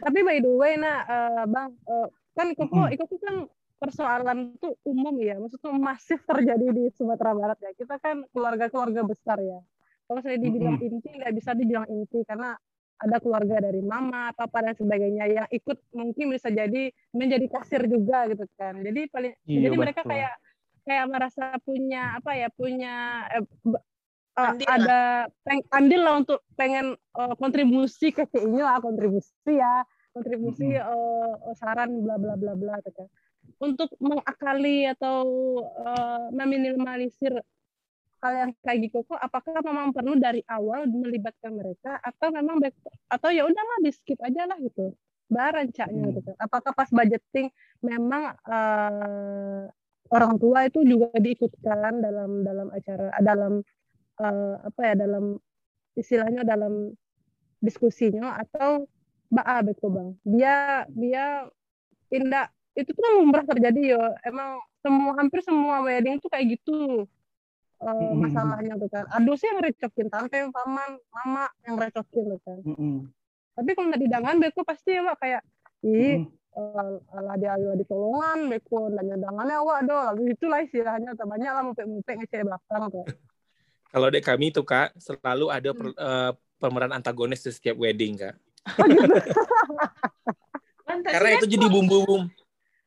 Tapi by the way, nah, uh, bang, uh, kan Ikuku, Ikuku kan persoalan itu umum ya, maksudnya masif terjadi di Sumatera Barat ya. Kita kan keluarga-keluarga besar ya. Kalau saya dibilang inti, nggak bisa dibilang inti karena ada keluarga dari mama atau apa dan sebagainya yang ikut mungkin bisa jadi menjadi kasir juga gitu kan. Jadi paling iya, jadi betul. mereka kayak kayak merasa punya apa ya punya eh, uh, ada peng, andil lah untuk pengen uh, kontribusi ke ini lah kontribusi ya kontribusi mm -hmm. uh, saran bla bla bla bla gitu. untuk mengakali atau uh, meminimalisir hal yang kayak gitu kok apakah memang perlu dari awal melibatkan mereka atau memang baik, atau ya udahlah di skip aja lah gitu bahan rancanya hmm. gitu apakah pas budgeting memang uh, orang tua itu juga diikutkan dalam dalam acara dalam uh, apa ya dalam istilahnya dalam diskusinya atau baa betul bang? Dia dia indah. Itu tuh lumrah terjadi yo. Emang semua hampir semua wedding tuh kayak gitu uh, masalahnya tuh kan. Aduh sih yang recokin tante paman mama yang recokin tuh kan. Tapi kalau nggak didangan beko pasti ya kayak ih uh, ala dia ayo ditolongan beko dan nyadangannya. Awak do lalu itulah istilahnya banyak lah mupek mupek ngecek belakang tuh kalau di kami tuh kak selalu ada per, uh, pemeran antagonis di setiap wedding kak. Karena itu jadi bumbu-bumbu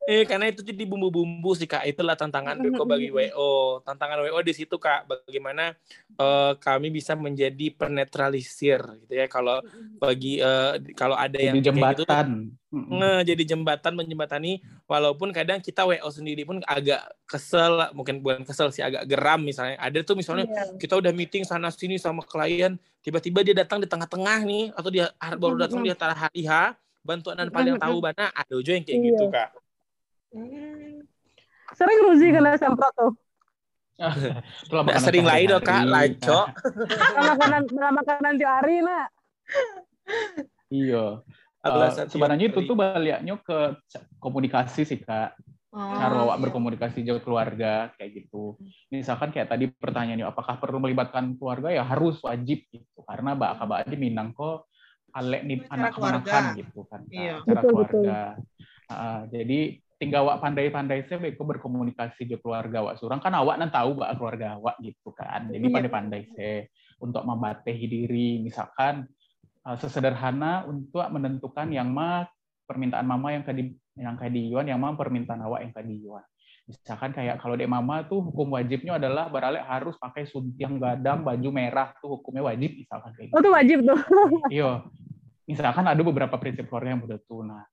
Eh karena itu jadi bumbu-bumbu sih kak. Itulah tantangan Beko bagi WO. Tantangan WO di situ kak. Bagaimana uh, kami bisa menjadi penetralisir gitu ya. Kalau bagi uh, kalau ada yang jadi jembatan. Gitu, nge, jadi jembatan menjembatani. Walaupun kadang kita WO sendiri pun agak kesel, mungkin bukan kesel sih, agak geram misalnya. Ada tuh misalnya yeah. kita udah meeting sana sini sama klien, tiba-tiba dia datang di tengah-tengah nih, atau dia baru datang di antara hari H, bantuan dan paling tahu mana ada juga yang kayak gitu kak Hmm. Sering Ruzi kena semprot tuh. Nggak sering lain dong kak, lanco. makanan makanan di hari nak. Iya. Uh, sebenarnya itu tuh baliknya ke komunikasi sih kak. Oh, cara awak iya. berkomunikasi jauh keluarga kayak gitu. Misalkan kayak tadi pertanyaannya, apakah perlu melibatkan keluarga? Ya harus wajib gitu. Karena mbak Kak di Minang kok alek nih anak keluarga gitu kan. Iya. Cara betul, keluarga. Betul. Uh, jadi tinggal awak pandai-pandai saya beko berkomunikasi ke keluarga awak surang kan awak nan tahu mbak keluarga awak gitu kan jadi iya. pandai-pandai saya untuk membatehi diri misalkan uh, sesederhana untuk menentukan yang mah permintaan mama yang kadi yang kadi Yuan yang mah permintaan awak yang kadi Yuan misalkan kayak kalau dek mama tuh hukum wajibnya adalah beralek harus pakai suntiang gadang baju merah tuh hukumnya wajib misalkan kayak gitu. Oh, itu wajib tuh. iya. Misalkan ada beberapa prinsip keluarga yang begitu. Nah,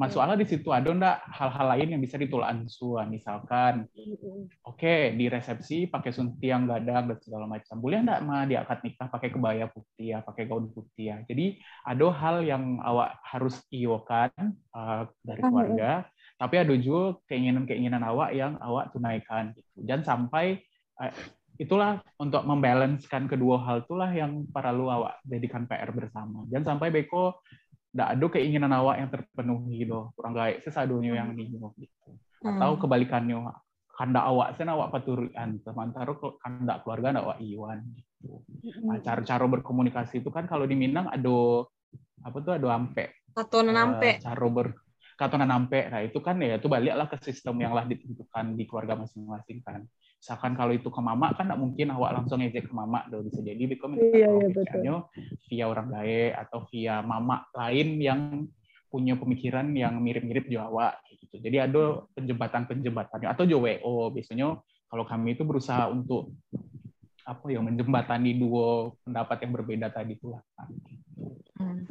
masalah di situ ada ndak hal-hal lain yang bisa ditolak ansua misalkan oke okay, di resepsi pakai suntiang gadang dan segala macam. Boleh ndak mah di akad nikah pakai kebaya putih ya pakai gaun putih ya? Jadi ada hal yang awak harus iokan uh, dari keluarga tapi ada juga keinginan-keinginan awak yang awak tunaikan gitu. Dan sampai uh, itulah untuk membalancekan kedua hal itulah yang perlu awak jadikan PR bersama. Jangan sampai Beko nggak ada keinginan awak yang terpenuhi loh kurang baik sesadunya yang nih gitu. Atau hmm. kebalikannya kanda awak. Sen awak paturian sementara kanda keluarga awak iwan gitu. Nah, hmm. cara cara berkomunikasi itu kan kalau di Minang ada apa tuh ada ampe. Katonan ampe. uh, cara ber katonan ampe. Nah itu kan ya itu baliklah ke sistem yang lah ditentukan di keluarga masing-masing kan misalkan kalau itu ke mama kan tidak mungkin awak langsung ngejek ke mama dong bisa jadi Biko minta iya, iya, via orang lain atau via mama lain yang punya pemikiran yang mirip-mirip Jawa gitu. Jadi ada penjembatan-penjembatannya atau JWO biasanya kalau kami itu berusaha untuk apa ya menjembatani dua pendapat yang berbeda tadi itulah. Hmm.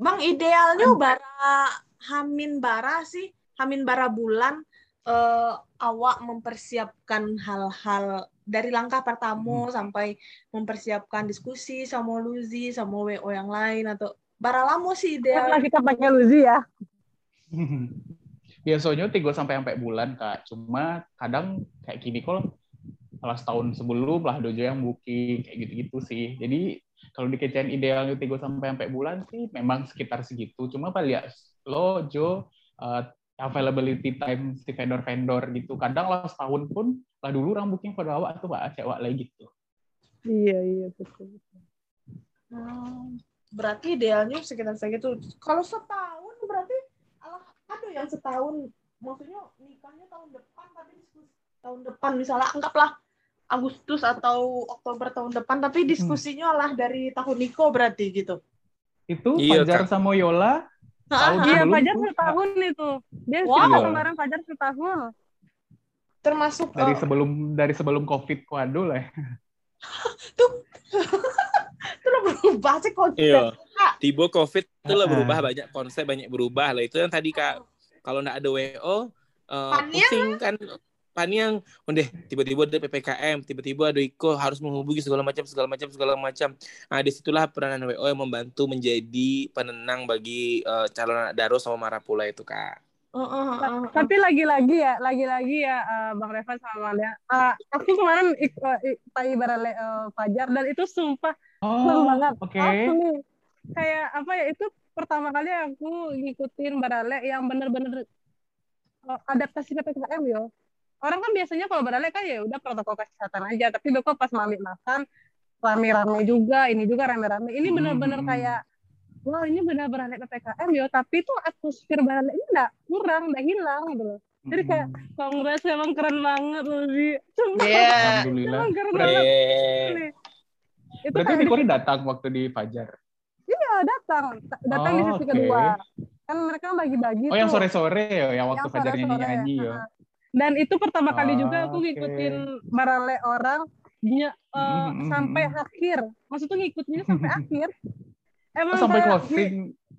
Bang idealnya bara hamin bara sih, hamin bara bulan uh, awak mempersiapkan hal-hal dari langkah pertama hmm. sampai mempersiapkan diskusi sama Luzi sama WO yang lain atau bara lama sih ideal. Karena kita pakai Luzi ya. Biasanya tiga sampai sampai bulan kak. Cuma kadang kayak gini kalau salah setahun sebelum lah dojo yang booking kayak gitu-gitu sih. Jadi kalau dikecen idealnya tiga sampai sampai bulan sih memang sekitar segitu. Cuma paling lo Jo uh, availability time si vendor-vendor gitu. Kadang lah setahun pun lah dulu orang booking pada awak tuh pak cewek lagi gitu. Iya iya betul. betul. Hmm. berarti idealnya sekitar segitu. Kalau setahun berarti alah ada yang setahun maksudnya nikahnya tahun depan tapi diskusi tahun depan misalnya anggaplah Agustus atau Oktober tahun depan tapi diskusinya lah dari tahun Niko berarti gitu. Itu Iya, Fajar Kak. sama Yola tahun Iya, Fajar setahun itu. Dia Wow. kita kemarin Fajar setahun. Termasuk dari eh, sebelum dari sebelum Covid kuado lah. ya. tuh itu udah berubah sih konsep. Iya. Tiba COVID itu lah Ah. berubah banyak konsep banyak berubah lah itu yang tadi kak kalau nggak ada WO eh, Paniang pusing kan Paniang, udah tiba-tiba ada ppkm, tiba-tiba ada Iko harus menghubungi segala macam segala macam segala macam. Nah di situlah peranan WO yang membantu menjadi penenang bagi eh, calon anak Daro sama Marapula itu kak. Eh, eh, eh, eh. Tapi lagi-lagi ya, lagi-lagi ya eh, Bang Revan sama Malia. Eh, aku kemarin ik, eh, ik, tai barale eh, Fajar dan itu sumpah seneng Oh, banget. oke. Asli. Kayak apa ya itu pertama kali aku ngikutin barale yang bener-bener adaptasi PPKM yo. Orang kan biasanya kalau barale kan ya udah protokol kesehatan aja, tapi kok pas mami makan rame-rame juga, ini juga rame-rame. Ini bener-bener Hmm. kayak Wah ini benar-benar naik PPKM yo, tapi tuh atmosfer barale ini enggak kurang, enggak hilang gitu loh. Jadi kayak Mm-mm. Kongres emang keren banget loh, Bi. Sumpah, Iya. Alhamdulillah. emang keren banget. Nih. Itu berarti kayak Nikori datang waktu di Fajar. Iya datang, datang di Oh, sesi oke. kedua. Kan mereka bagi-bagi Oh, yang tuh. sore-sore ya, yang waktu Yang Fajar sore-sore, nyanyi-nyanyi ya. Dan itu pertama kali juga aku ngikutin barale orang dia eh, Mm, mm, sampai akhir. Maksudnya ngikutinnya sampai akhir. Emang Oh, sampai kayak- closing.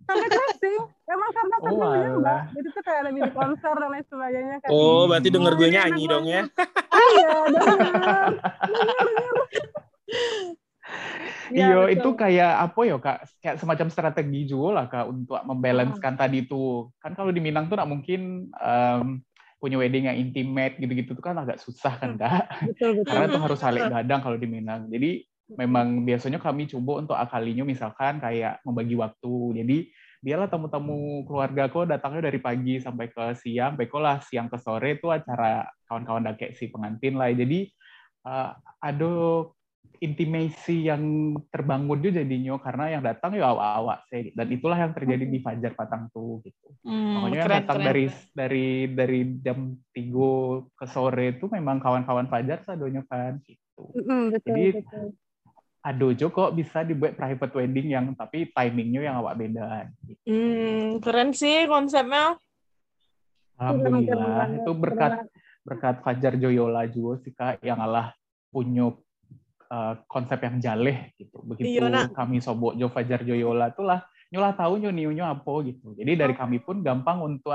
sampai closing. Emang karena kan Oh, alah. Mbak. Itu tuh kayak ada mini konser dan lain sebagainya kan. oh berarti denger gue nyanyi dong ya. Iya, dengar. Iya, Iya, betul. itu kayak apa ya kak? Kayak semacam strategi juga lah kak untuk membalancekan Hmm. tadi itu. Kan kalau di Minang tuh nggak mungkin em, punya wedding yang intimate gitu-gitu tuh kan agak susah kan kak? betul betul. Karena tuh harus saling Betul. gadang kalau di Minang. Jadi memang biasanya kami coba untuk akalinya misalkan kayak membagi waktu. Jadi biarlah tamu-tamu keluarga aku datangnya dari pagi sampai ke siang, baiklah siang ke sore itu acara kawan-kawan dakek si pengantin lah. Jadi eh, ada intimasi yang terbangun juga jadinya karena yang datang ya awak-awak sih dan itulah yang terjadi di Fajar Patang tuh gitu. Hmm, Makanya yang keren, datang keren, dari keren. dari dari jam 3 ke sore itu memang kawan-kawan Fajar sadonya kan gitu. Mm-mm, betul, Jadi, betul. Adojo kok bisa dibuat private wedding yang tapi timingnya yang awak beda. Gitu. Hmm, keren sih konsepnya. Keren, keren Alhamdulillah banget, itu keren berkat berkat Fajar Joyola juga sih kak yang Allah punya uh, konsep yang jaleh gitu. Begitu Iya, nak. kami sobok Jo Fajar Joyola itulah nyolah tahu nyo niunya apa gitu. Jadi dari kami pun gampang untuk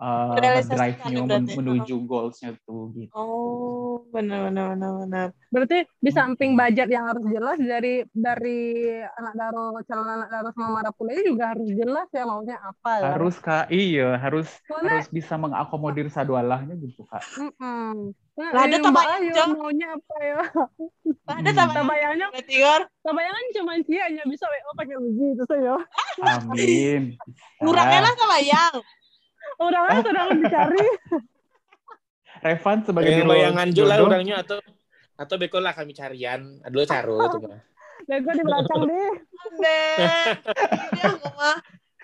uh, Realisasikan drive-nya men- menuju goals-nya tuh gitu. Oh, benar benar benar benar. Berarti di Hmm. samping budget yang harus jelas dari dari anak daro calon anak daro sama marapule juga harus jelas ya maunya apa ya. Harus kak, iya harus Soalnya harus bisa mengakomodir sadualahnya gitu kak. mm-mm. Nah, Lah, ada tambah aja. maunya apa ya? Ada Hmm. tambah Tabayangnya Gor. tabayangan cuma cia hanya bisa WO pakai uji itu saya. Amin. Kurangnya lah Bisa. Kan sudah dicari. Revan sebagai Yang biro bayangan jodoh, orangnya atau atau beko lah kami carian. Aduh caro tuh mah. Gue di belakang deh. Deh.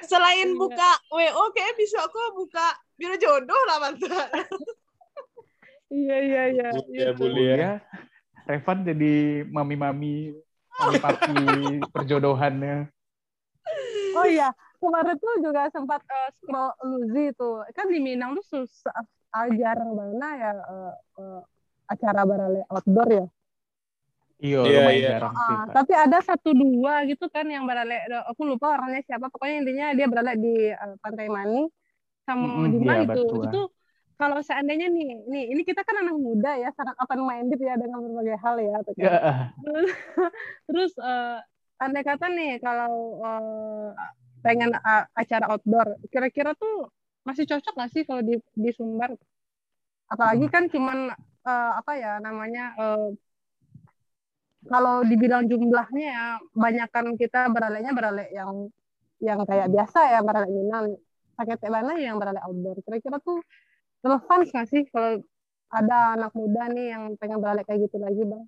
Selain Iya. buka WO, kayak bisa aku buka biro jodoh lah mantan. Iya iya iya. Iya, Gitu. boleh ya. ya. Revan jadi mami-mami, mami-papi perjodohannya. Oh iya, kemarin tuh juga sempat eh, scroll Luzi tuh. Kan di Minang tuh susah ah, jarang mana ya eh, eh, acara barale outdoor ya. Iya, Iya, lumayan iya. jarang sih. Kak. tapi ada satu dua gitu kan yang barale aku lupa orangnya siapa. Pokoknya intinya dia barale di eh, Pantai Mani sama Mm-mm, di mana iya, itu. Itu kalau seandainya nih, nih ini kita kan anak muda ya, sangat open minded ya dengan berbagai hal ya. tuh kan. Ya, Terus, terus eh, andai kata nih kalau eh, pengen a- acara outdoor, kira-kira tuh masih cocok nggak sih kalau di di Sumbar? Apalagi kan cuman eh, apa ya namanya eh, kalau dibilang jumlahnya ya banyakkan kita beralenya beralek yang yang kayak biasa ya beralek Minang. Pakai mana yang beralek outdoor. Kira-kira tuh relevan nggak sih kalau ada anak muda nih yang pengen beralek kayak gitu lagi bang?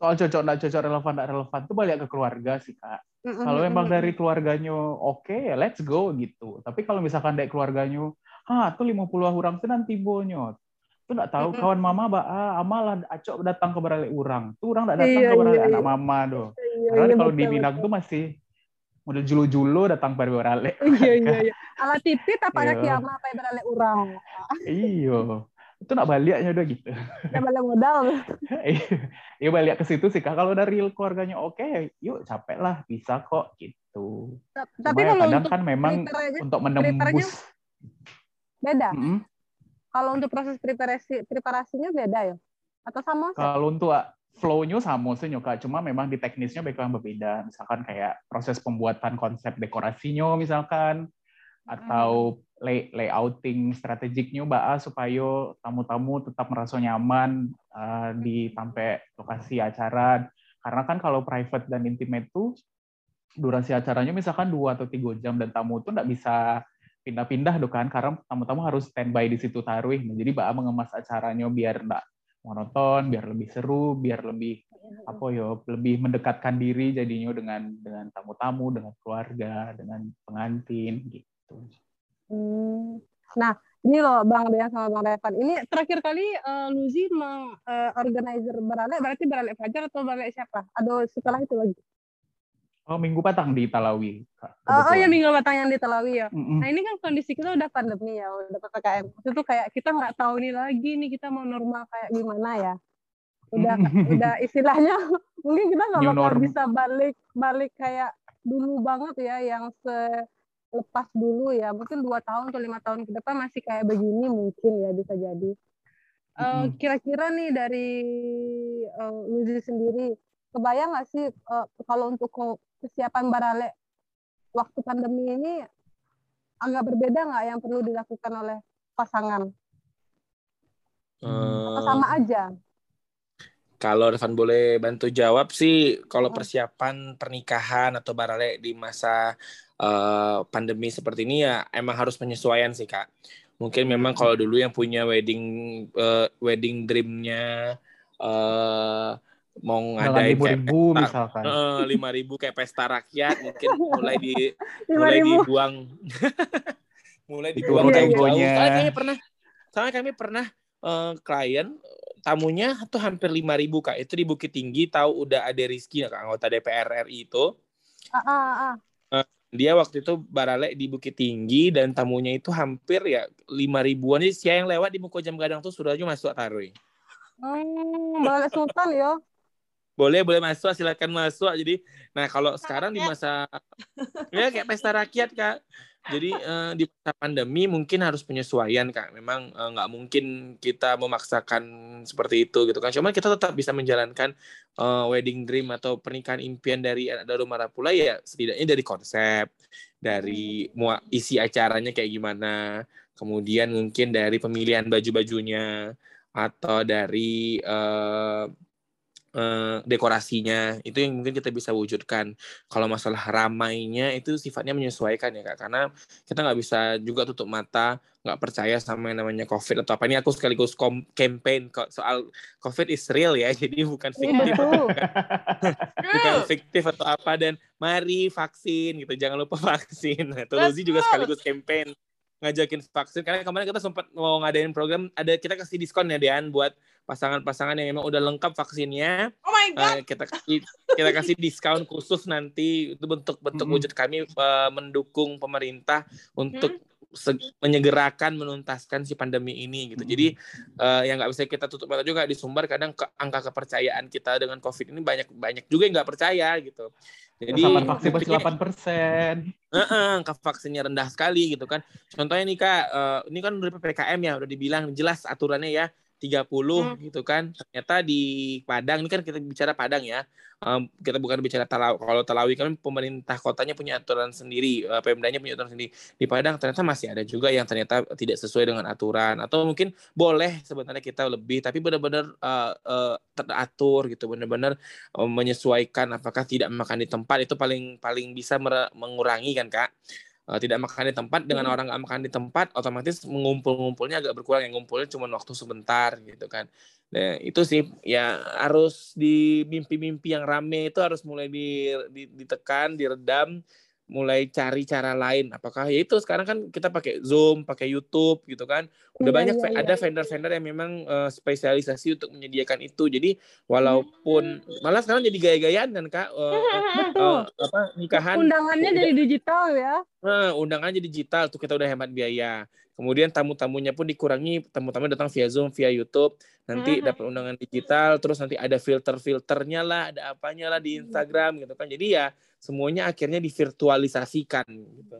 Soal cocok nggak cocok relevan nggak relevan tuh balik ke keluarga sih kak. Mm-hmm. kalau memang dari keluarganya oke okay, ya let's go gitu. Tapi kalau misalkan dari keluarganya ah tuh 50 orang tuh nanti bonyot. Tuh nggak tahu mm-hmm. kawan mama ba ah, amalah acok datang ke beralik orang tuh orang nggak datang iya, ke beralik iya, anak iya. mama doh. Iya, karena iya, kalau di Minang tuh masih model julu-julu datang pada beralik iya iya iya. Ala tipit apa ada kiamat apa beralik orang iyo itu nak baliknya udah gitu. Ya balik modal. Iya balik ke situ sih kak. Kalau dari keluarganya oke, okay, yuk capek lah, bisa kok gitu. Tapi kalau kadang kan memang untuk menembus beda. Mm -hmm. Kalau untuk proses preparasi preparasinya beda ya? Atau sama? Kalau untuk flow-nya sama sih kak. Cuma memang di teknisnya baiklah berbeda. Misalkan kayak proses pembuatan konsep dekorasinya misalkan atau lay, layouting strategiknya mbak supaya tamu-tamu tetap merasa nyaman uh, di sampai lokasi acara. Karena kan kalau private dan intimate tuh durasi acaranya misalkan dua atau tiga jam dan tamu tuh nggak bisa pindah-pindah tuh kan. Karena tamu-tamu harus standby di situ taruh nah, jadi mbak mengemas acaranya biar nggak monoton biar lebih seru biar lebih apa yo lebih mendekatkan diri jadinya dengan dengan tamu-tamu dengan keluarga dengan pengantin gitu Hmm. Nah, ini loh Bang Dean sama Bang Revan. Ini terakhir kali uh, Luzi meng uh, organizer berarti berale Fajar atau berale siapa? Ada setelah itu lagi? Oh, minggu patang di Talawi. Oh, oh ya minggu patang yang di Talawi ya. Mm -hmm. Nah ini kan kondisi kita udah pandemi ya, udah ppkm. Itu kayak kita nggak tahu nih lagi nih kita mau normal kayak gimana ya. Udah udah istilahnya mungkin kita nggak bakal bisa balik balik kayak dulu banget ya yang se lepas dulu ya. Mungkin dua tahun atau lima tahun ke depan masih kayak begini mungkin ya bisa jadi. Uh, kira-kira nih dari uh, Luzi sendiri kebayang nggak sih uh, kalau untuk kesiapan Barale waktu pandemi ini agak berbeda nggak yang perlu dilakukan oleh pasangan? Hmm. atau sama aja? kalau Revan boleh bantu jawab sih, kalau persiapan pernikahan atau barale di masa uh, pandemi seperti ini ya emang harus penyesuaian sih kak. Mungkin memang kalau dulu yang punya wedding uh, wedding dreamnya uh, mau ngadain lima ribu pesta, misalkan. Lima uh, ribu kayak pesta rakyat mungkin mulai di mulai dibuang. Mulai dibuang jauh. jauh. Soalnya kami pernah, soalnya kami pernah uh, klien tamunya tuh hampir lima ribu kak. Itu di Bukit Tinggi tahu udah ada Rizky kak? Anggota DPR RI itu. Uh, uh, uh. Dia waktu itu barale di Bukit Tinggi dan tamunya itu hampir ya lima ribuan. Jadi siapa yang lewat di Muko Jam Gadang tuh sudah aja masuk taruh hmm, Balai Sultan ya boleh boleh masuk silakan masuk jadi nah kalau sekarang di masa ya kayak pesta rakyat kak. Jadi uh, di masa pandemi mungkin harus penyesuaian kak. Memang uh, nggak mungkin kita memaksakan seperti itu gitu kan. Cuma kita tetap bisa menjalankan uh, wedding dream atau pernikahan impian dari anak Daru Marapula ya setidaknya dari konsep, dari isi acaranya kayak gimana, kemudian mungkin dari pemilihan baju-bajunya atau dari uh, uh, dekorasinya itu yang mungkin kita bisa wujudkan. Kalau masalah ramainya itu sifatnya menyesuaikan ya kak, karena kita nggak bisa juga tutup mata nggak percaya sama yang namanya COVID atau apa. Ini aku sekaligus campaign kok soal COVID is real ya, jadi bukan iya, fiktif, yeah. bukan, fiktif atau apa dan mari vaksin gitu, jangan lupa vaksin. Nah, Tuluzi juga sekaligus campaign ngajakin vaksin. Karena kemarin kita sempat mau ngadain program ada kita kasih diskon ya Dian buat pasangan-pasangan yang memang udah lengkap vaksinnya. Oh my god. Uh, kita kasih kita kasih diskon khusus nanti itu bentuk bentuk mm -hmm. wujud kami uh, mendukung pemerintah untuk mm. menyegerakan menuntaskan si pandemi ini gitu. Jadi uh, yang nggak bisa kita tutup mata juga di Sumbar kadang ke, angka kepercayaan kita dengan COVID ini banyak banyak juga yang nggak percaya gitu. Jadi vaksin masih 8 persen. Uh, angka vaksinnya rendah sekali gitu kan. Contohnya nih kak, uh, ini kan udah ppkm ya, udah dibilang jelas aturannya ya 30 hmm. gitu kan. Ternyata di Padang ini kan kita bicara Padang ya. Um, kita bukan bicara Talawi. Kalau Talawi kan pemerintah kotanya punya aturan sendiri, uh, Pemdanya punya aturan sendiri. Di Padang ternyata masih ada juga yang ternyata tidak sesuai dengan aturan atau mungkin boleh sebenarnya kita lebih tapi benar-benar uh, uh, teratur gitu, benar-benar uh, menyesuaikan apakah tidak makan di tempat itu paling paling bisa mengurangi kan Kak tidak makan di tempat dengan hmm. orang nggak makan di tempat otomatis mengumpul-ngumpulnya agak berkurang yang ngumpulnya cuma waktu sebentar gitu kan nah itu sih ya harus di mimpi-mimpi yang rame itu harus mulai di, di, ditekan diredam mulai cari cara lain. Apakah ya itu sekarang kan kita pakai Zoom pakai YouTube gitu kan. Udah ya, banyak ya, ada iya. vendor-vendor yang memang uh, spesialisasi untuk menyediakan itu. Jadi walaupun hmm. malah sekarang jadi gaya-gayaan kan kak uh, uh, apa nikahan. Undangannya jadi digital ya? Uh, undangan jadi digital tuh kita udah hemat biaya. Kemudian tamu-tamunya pun dikurangi tamu-tamu datang via Zoom via YouTube. Nanti hmm. dapat undangan digital terus nanti ada filter-filternya lah ada apanya lah di Instagram gitu kan. Jadi ya semuanya akhirnya divirtualisasikan gitu.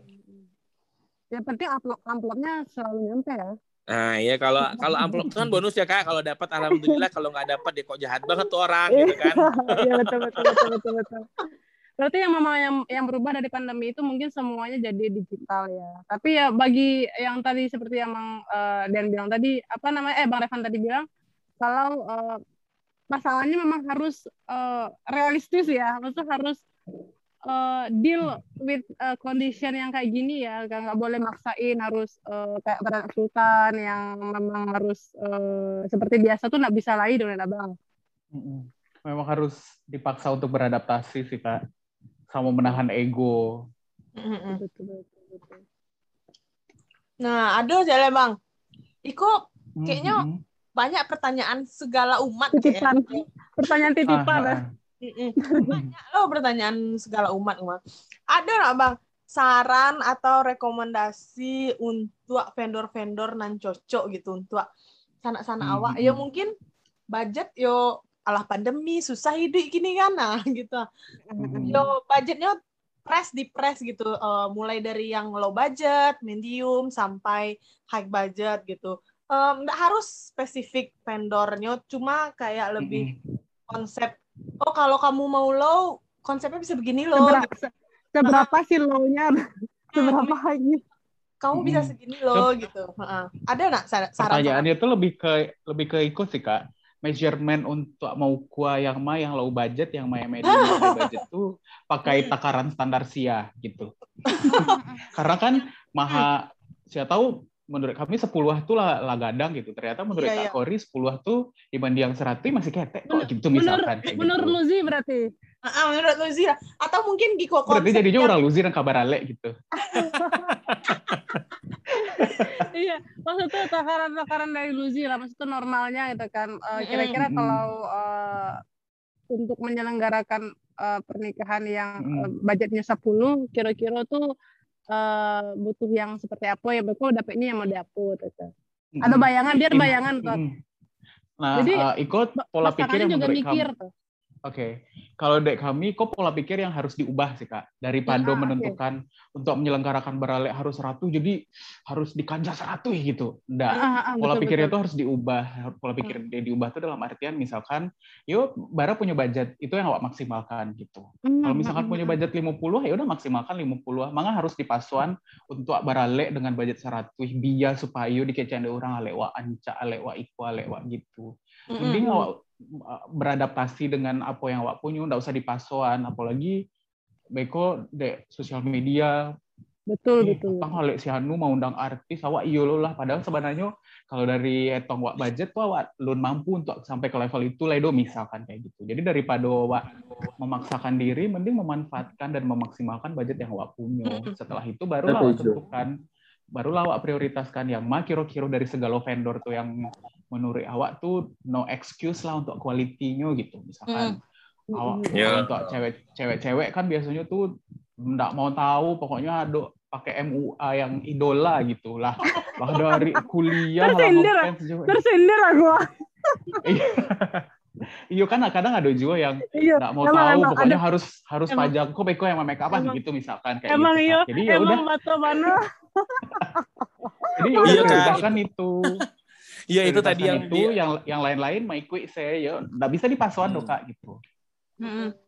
Ya penting amplop amplopnya selalu nyampe ya. Nah ya kalau kalau amplop itu kan bonus ya kak. Kalau dapat alhamdulillah, kalau nggak dapat ya kok jahat banget tuh orang gitu kan. Iya betul betul betul betul betul. Berarti yang memang yang yang berubah dari pandemi itu mungkin semuanya jadi digital ya. Tapi ya bagi yang tadi seperti yang Bang uh, Dan bilang tadi apa namanya eh Bang Revan tadi bilang kalau uh, masalahnya memang harus uh, realistis ya, maksudnya harus uh, deal with uh, condition yang kayak gini ya nggak boleh maksain harus uh, kayak beranak sultan yang memang harus uh, seperti biasa tuh nggak bisa lagi dong abang memang harus dipaksa untuk beradaptasi sih kak sama menahan ego betul, betul, betul. nah aduh jalan bang Iko kayaknya mm -hmm. banyak pertanyaan segala umat titipan ya. pertanyaan titipan ah, ah. Banyak loh pertanyaan segala umat umat. Ada nggak bang saran atau rekomendasi untuk vendor-vendor nan cocok gitu untuk sana-sana hmm. awak? Ya mungkin budget yo alah pandemi susah hidup gini kan nah gitu. Hmm. Yo budgetnya press di press gitu uh, mulai dari yang low budget, medium sampai high budget gitu. Nggak um, harus spesifik vendornya, cuma kayak lebih hmm. konsep oh kalau kamu mau low konsepnya bisa begini loh. Seberapa, gitu. seberapa sih low-nya? seberapa lagi kamu bisa segini loh gitu. Ada nggak saran pertanyaannya itu lebih ke lebih ke ikut sih kak. Measurement untuk mau kuah yang mah yang low budget yang mah yang medium high budget tuh pakai takaran standar sia gitu. Karena kan maha saya tahu menurut kami sepuluh tuh lah, lah gadang gitu. Ternyata menurut yeah, Kak yeah. Kori sepuluh tuh dibanding yang seratus masih ketek kok gitu misalkan. Menur, menurut gitu. Luzi berarti. Uh, menurut Luzi ya. Atau mungkin Giko Berarti jadinya orang Luzi dan kabar ale gitu. iya, maksudnya takaran-takaran dari Luzi lah, maksudnya normalnya gitu kan. Uh, kira-kira mm. kalau uh, untuk menyelenggarakan uh, pernikahan yang mm. uh, budgetnya 10, kira-kira tuh uh, butuh yang seperti apa ya udah ini yang mau diupload gitu. Ada bayangan biar bayangan kok. Nah, Jadi uh, ikut pola pikir yang juga mikir tuh. Oke, okay. kalau dek kami, kok pola pikir yang harus diubah sih kak. Daripada ya, menentukan okay. untuk menyelenggarakan beralek harus satu, jadi harus dikanja satu gitu. Nggak, ah, ah, pola betul, pikirnya itu harus diubah. Pola pikir hmm. diubah itu dalam artian misalkan, yuk bara punya budget, itu yang awak maksimalkan gitu. Hmm. Kalau misalkan hmm. punya budget 50, ya udah maksimalkan 50. Maka harus dipasuan untuk beralek dengan budget 100, biar supaya dikecanda orang alek wa anca, alek wa ikwa, alek wa gitu. Mending hmm. awak beradaptasi dengan apa yang awak punya, nggak usah dipasoan, apalagi beko de sosial media. Betul, eh, betul. Tang halek si Hanu mau undang artis, awak iyo lah. Padahal sebenarnya kalau dari etong wak budget tuh awak belum mampu untuk sampai ke level itu ledo misalkan kayak gitu. Jadi daripada awak memaksakan diri, mending memanfaatkan dan memaksimalkan budget yang awak punya. Setelah itu baru awak tentukan barulah awak prioritaskan yang mah kira-kira dari segala vendor tuh yang menurut awak tuh no excuse lah untuk kualitinya gitu. Misalkan mm. awak yeah. untuk cewek-cewek kan biasanya tuh nggak mau tahu pokoknya ada pakai MUA yang idola gitu lah lah dari kuliah tersindir tersindir aku iya. iya kan kadang ada juga yang iya, nggak mau emang, tahu emang, pokoknya ada. harus harus emang, pajak. Kok beko yang make apa gitu misalkan kayak emang gitu, iya. Jadi ya udah. mana? Jadi ya iya kan? kan itu iya itu tadi yang itu yang yang lain-lain mau ikut saya ya nggak bisa dipasuan hmm. kak gitu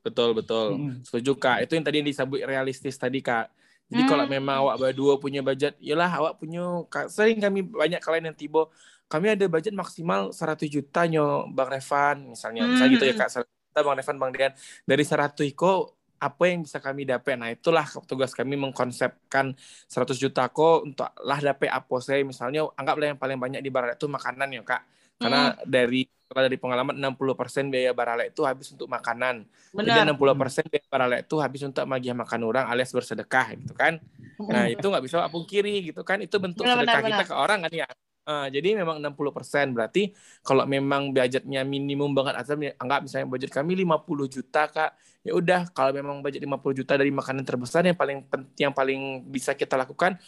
betul betul hmm. setuju kak itu yang tadi yang disebut realistis tadi kak jadi hmm. kalau memang awak berdua punya budget, yalah awak punya sering kami banyak kalian yang tiba kami ada budget maksimal 100 juta nyo Bang Revan misalnya. Hmm. Misalnya gitu ya Kak, 100 juta Bang Revan Bang Dian. Dari 100 iko apa yang bisa kami dapat nah itulah tugas kami mengkonsepkan 100 juta kok untuk lah dapat apa saya misalnya anggaplah yang paling banyak di barat itu makanan ya kak karena hmm. dari dari pengalaman 60% biaya barale itu habis untuk makanan. Benar. Jadi 60% biaya barale itu habis untuk magiah makan orang alias bersedekah gitu kan. Nah, itu nggak bisa kiri gitu kan. Itu bentuk benar, sedekah benar, kita benar. ke orang kan ya. Uh, jadi memang 60% berarti kalau memang budgetnya minimum banget atau anggap misalnya budget kami 50 juta Kak. Ya udah kalau memang budget 50 juta dari makanan terbesar yang paling yang paling bisa kita lakukan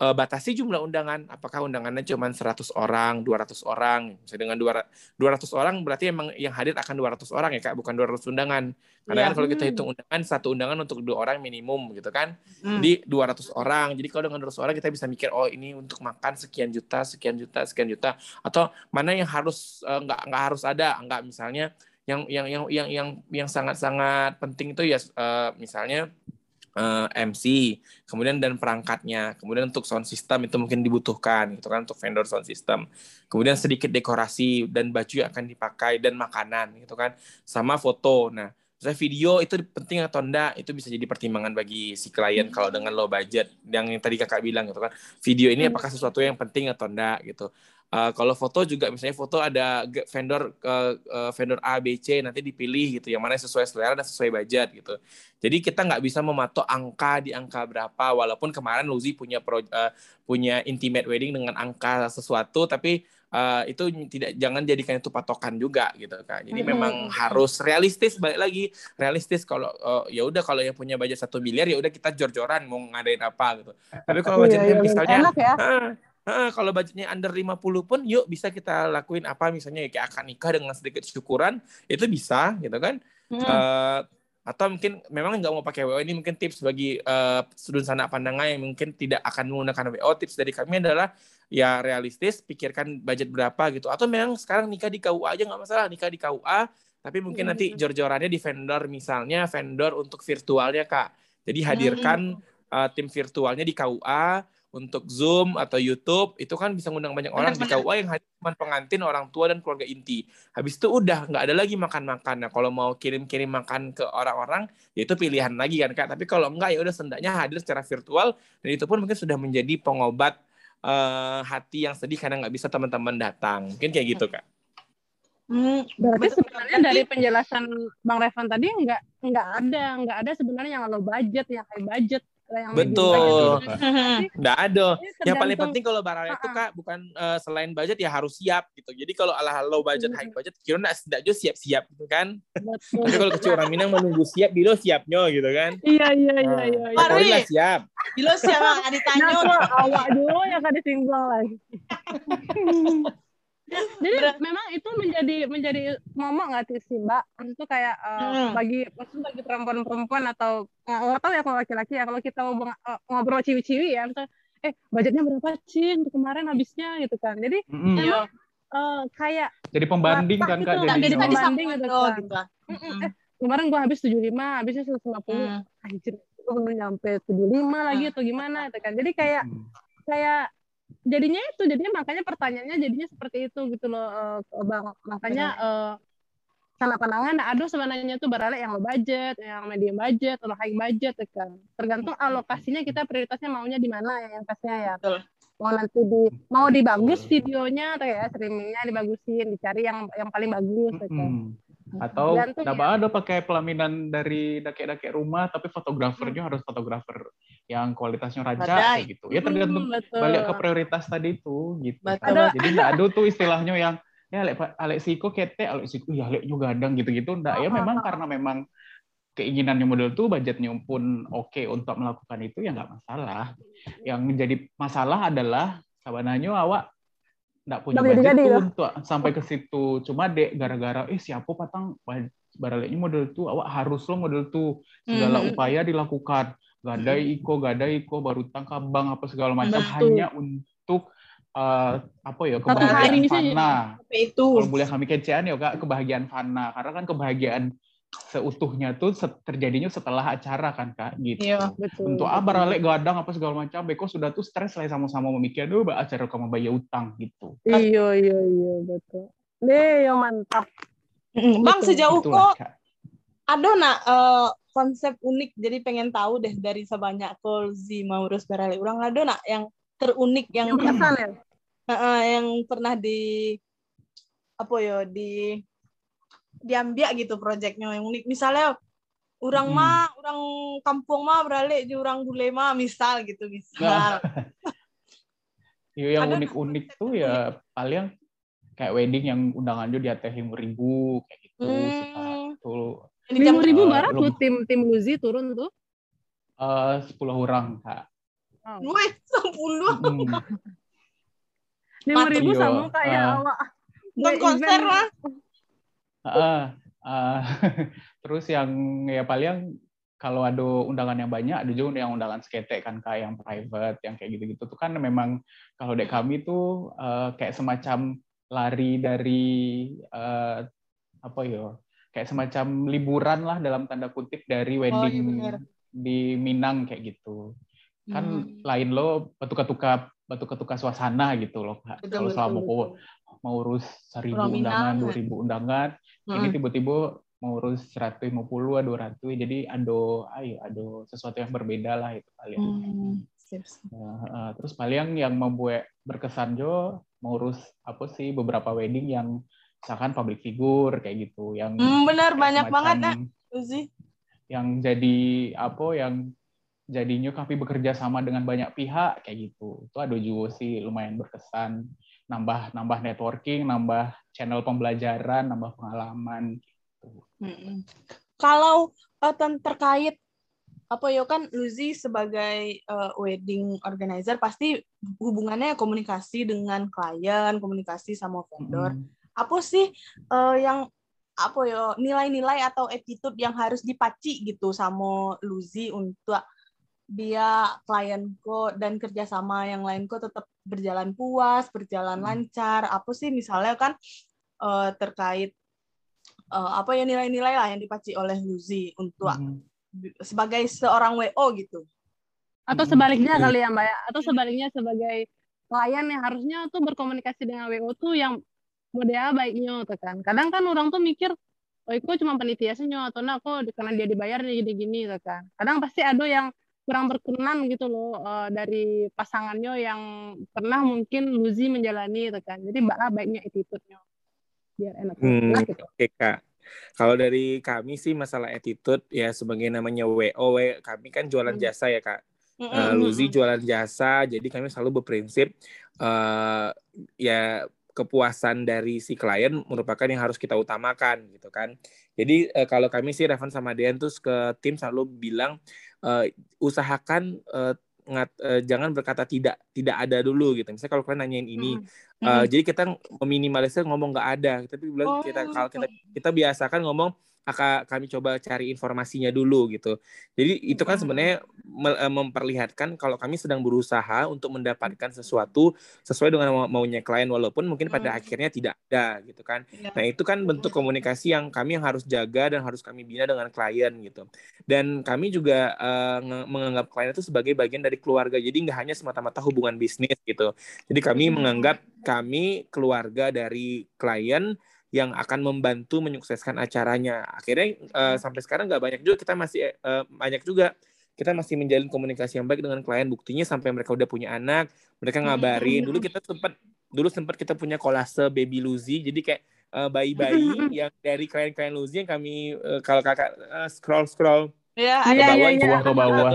uh, batasi jumlah undangan. Apakah undangannya cuma 100 orang, 200 orang? Misalnya dengan 200 orang berarti emang yang hadir akan 200 orang ya Kak, bukan 200 undangan. Karena ya. kan kalau kita hitung undangan, satu undangan untuk dua orang minimum gitu kan. Hmm. Jadi 200 orang. Jadi kalau dengan 200 orang kita bisa mikir, oh ini untuk makan sekian juta, sekian juta, sekian juta. Atau mana yang harus uh, nggak nggak harus ada, nggak misalnya yang yang yang yang yang yang sangat-sangat penting itu ya uh, misalnya uh, eh, MC, kemudian dan perangkatnya, kemudian untuk sound system itu mungkin dibutuhkan gitu kan untuk vendor sound system. Kemudian sedikit dekorasi dan baju yang akan dipakai dan makanan gitu kan, sama foto. Nah, saya video itu penting atau enggak itu bisa jadi pertimbangan bagi si klien kalau dengan low budget. Yang, yang tadi kakak bilang gitu kan video ini apakah sesuatu yang penting atau enggak gitu Uh, kalau foto juga misalnya foto ada vendor uh, uh, vendor A B C nanti dipilih gitu yang mana sesuai selera dan sesuai budget gitu. Jadi kita nggak bisa mematok angka di angka berapa walaupun kemarin Luzi punya pro, uh, punya intimate wedding dengan angka sesuatu tapi uh, itu tidak jangan jadikan itu patokan juga gitu kan. Jadi hmm. memang harus realistis balik lagi realistis kalau uh, ya udah kalau yang punya budget satu miliar ya udah kita jor-joran mau ngadain apa gitu. Tapi kalau budgetnya iya, iya, misalnya enak ya. Uh, Uh, kalau budgetnya under 50 pun yuk bisa kita lakuin apa misalnya ya, kayak akan nikah dengan sedikit syukuran itu bisa gitu kan hmm. uh, atau mungkin memang nggak mau pakai WO ini mungkin tips bagi uh, sudut sana pandangan yang mungkin tidak akan menggunakan WO tips dari kami adalah ya realistis pikirkan budget berapa gitu atau memang sekarang nikah di KUA aja nggak masalah nikah di KUA tapi mungkin hmm. nanti jor-jorannya di vendor misalnya vendor untuk virtualnya kak jadi hadirkan hmm. uh, tim virtualnya di KUA untuk Zoom atau YouTube itu kan bisa ngundang banyak orang di KUA yang hanya cuma pengantin orang tua dan keluarga inti. Habis itu udah nggak ada lagi makan-makan. Nah kalau mau kirim-kirim makan ke orang-orang ya itu pilihan lagi kan kak. Tapi kalau enggak ya udah sendaknya hadir secara virtual dan itu pun mungkin sudah menjadi pengobat uh, hati yang sedih karena nggak bisa teman-teman datang. Mungkin kayak gitu kak. Hmm, berarti sebenarnya dari penjelasan Bang Revan tadi nggak nggak ada nggak ada sebenarnya yang low budget yang high budget yang Betul. Nggak ada. Yang paling penting kalau barang itu kak bukan uh, selain budget ya harus siap gitu. Jadi kalau ala low budget, high budget, kira nggak tidak juga siap-siap gitu kan. Tapi kalau kecil orang Minang menunggu siap, bilo siapnya gitu kan. Iya iya iya iya. iya. Lah siap. Bilo siap nggak ditanya. Nah, awak dulu yang kan disinggung lagi. jadi Ber memang itu menjadi menjadi ngomong nggak sih mbak? Itu kayak uh, hmm. bagi maksud bagi perempuan-perempuan atau nggak tahu ya kalau laki-laki ya kalau kita mau uh, ngobrol ciwi-ciwi ya misalnya, eh budgetnya berapa sih untuk kemarin habisnya? Gitu kan. Jadi mm memang uh, kayak jadi pembanding kan kak jadi, jadi pembanding gitu kan. gitu. Mm eh kemarin gua habis tujuh lima habisnya seratus lima puluh. Hmm. anjir itu belum nyampe tujuh lima lagi atau gimana gitu kan. Jadi kayak hmm. kayak jadinya itu jadinya makanya pertanyaannya jadinya seperti itu gitu loh uh, bang. Makanya uh, salah pandangan aduh sebenarnya tuh beralih yang low budget yang medium budget atau high budget ya kan. Tergantung alokasinya kita prioritasnya maunya di mana ya yang pastinya ya. Betul. mau nanti di mau dibagus videonya atau ya streamingnya dibagusin dicari yang yang paling bagus ya kan atau tidak ya. ada pakai pelaminan dari dake-dake rumah tapi fotografernya harus fotografer yang kualitasnya raja kayak gitu. Ya tergantung hmm, balik ke prioritas tadi itu gitu. Ada, jadi nggak ada tuh istilahnya yang ya Alek Aleksiko kete Aleksiko ya Alek juga gadang gitu-gitu. Enggak ya memang karena memang keinginannya model tuh budgetnya pun oke okay untuk melakukan itu ya nggak masalah. Yang menjadi masalah adalah sabananya awak nggak punya budget jadi, tuh untuk sampai ke situ. Cuma dek gara-gara eh siapa patang? Baraleknya model tuh awak harus lo model tuh. Segala hmm. upaya dilakukan. Gadai hmm. iko gadai iko baru tangkap bank apa segala macam. Betul. hanya untuk uh, apa ya kebahagiaan fana. itu. Kalau boleh kami kecean ya kak kebahagiaan fana. Karena kan kebahagiaan seutuhnya tuh terjadinya setelah acara kan kak gitu. Iya, betul. Untuk apa rale gadang apa segala macam, beko sudah tuh stres lah sama-sama memikir dulu acara kamu bayar utang gitu. Iya iya iya betul. Nih yang mantap. Bang sejauh kok ada nak uh, konsep unik jadi pengen tahu deh dari sebanyak Kolzi Maurus Berale orang ada nak yang terunik yang, yang ya uh, yang pernah di apa ya di diambil gitu proyeknya yang unik. Misalnya orang hmm. mah orang kampung mah beralih di orang bule mah misal gitu misal. Iya yang unik-unik tuh ya paling kayak wedding yang undangannya di atas lima ribu kayak gitu hmm. tuh lima ribu uh, barat tuh tim tim Luzi turun tuh? Uh, sepuluh orang kak. Wih, sepuluh. Lima ribu sama kayak uh, awak. Nonton konser lah. Uh, uh, terus yang ya paling kalau ada undangan yang banyak, ada juga yang undangan skete kan kayak yang private, yang kayak gitu-gitu. Tuh kan memang kalau dek kami tuh uh, kayak semacam lari dari uh, apa ya, kayak semacam liburan lah dalam tanda kutip dari wedding oh, iya di Minang kayak gitu. Kan hmm. lain lo batu ketuka batu ketuka suasana gitu loh Kalau selama mau urus seribu undangan, dua ribu undangan, hmm. ini tiba-tiba mau urus 150 atau 200 jadi ado ayo ado sesuatu yang berbeda lah itu kalian hmm. Nah, terus paling yang membuat berkesan Jo mau urus apa sih beberapa wedding yang misalkan public figure kayak gitu. Yang hmm, benar banyak banget ya sih? Yang jadi apa yang jadinya kami bekerja sama dengan banyak pihak kayak gitu. Itu ada juga sih lumayan berkesan nambah nambah networking nambah channel pembelajaran nambah pengalaman Hmm. Kalau uh, terkait apa ya kan Luzi sebagai uh, wedding organizer pasti hubungannya komunikasi dengan klien, komunikasi sama vendor. Hmm. Apa sih uh, yang apa ya nilai-nilai atau attitude yang harus dipaci gitu sama Luzi untuk dia klienku dan kerjasama yang lainku tetap berjalan puas, berjalan hmm. lancar. Apa sih misalnya kan uh, terkait uh, apa ya nilai-nilai lah yang dipaci oleh Luzi untuk hmm. sebagai seorang WO gitu. Atau sebaliknya hmm. kali ya Mbak ya, atau sebaliknya sebagai klien yang harusnya tuh berkomunikasi dengan WO tuh yang model baiknya tuh kan. Kadang kan orang tuh mikir oh itu cuma penelitiannya atau nah kok karena dia dibayar gini gini tuh kan. Kadang pasti ada yang kurang berkenan gitu loh uh, dari pasangannya yang pernah mungkin Luzi menjalani itu kan. Jadi mbak baiknya attitude-nya biar enak. Hmm, gitu. Oke kak. Kalau dari kami sih masalah attitude ya sebagai namanya WO, kami kan jualan hmm. jasa ya kak. Uh, Luzi jualan jasa, jadi kami selalu berprinsip uh, ya kepuasan dari si klien merupakan yang harus kita utamakan gitu kan. Jadi uh, kalau kami sih Revan sama Dean tuh ke tim selalu bilang uh, usahakan uh, ngat, uh, jangan berkata tidak tidak ada dulu gitu. Misalnya kalau kalian nanyain ini, hmm. uh, hmm. jadi kita meminimalisir ngomong nggak ada, tapi bilang oh. kita kalau kita kita biasakan ngomong akan kami coba cari informasinya dulu gitu. Jadi itu kan sebenarnya eh, memperlihatkan kalau kami sedang berusaha untuk mendapatkan sesuatu sesuai dengan maunya klien walaupun mungkin pada hmm. akhirnya tidak ada gitu kan. Ya. Nah, itu kan bentuk komunikasi yang kami yang harus jaga dan harus kami bina dengan klien gitu. Dan kami juga uh, menganggap klien itu sebagai bagian dari keluarga. Jadi nggak hanya semata-mata hubungan bisnis gitu. Jadi kami menganggap kami keluarga dari klien yang akan membantu menyukseskan acaranya. Akhirnya uh, sampai sekarang nggak banyak juga kita masih uh, banyak juga kita masih menjalin komunikasi yang baik dengan klien. Buktinya sampai mereka udah punya anak, mereka ngabarin. Dulu kita sempat dulu sempat kita punya kolase baby Luzi, jadi kayak uh, bayi-bayi yang dari klien-klien Luzi yang kami uh, kalau kakak uh, scroll scroll ya, ke bawah, ya, ya, ke bawah.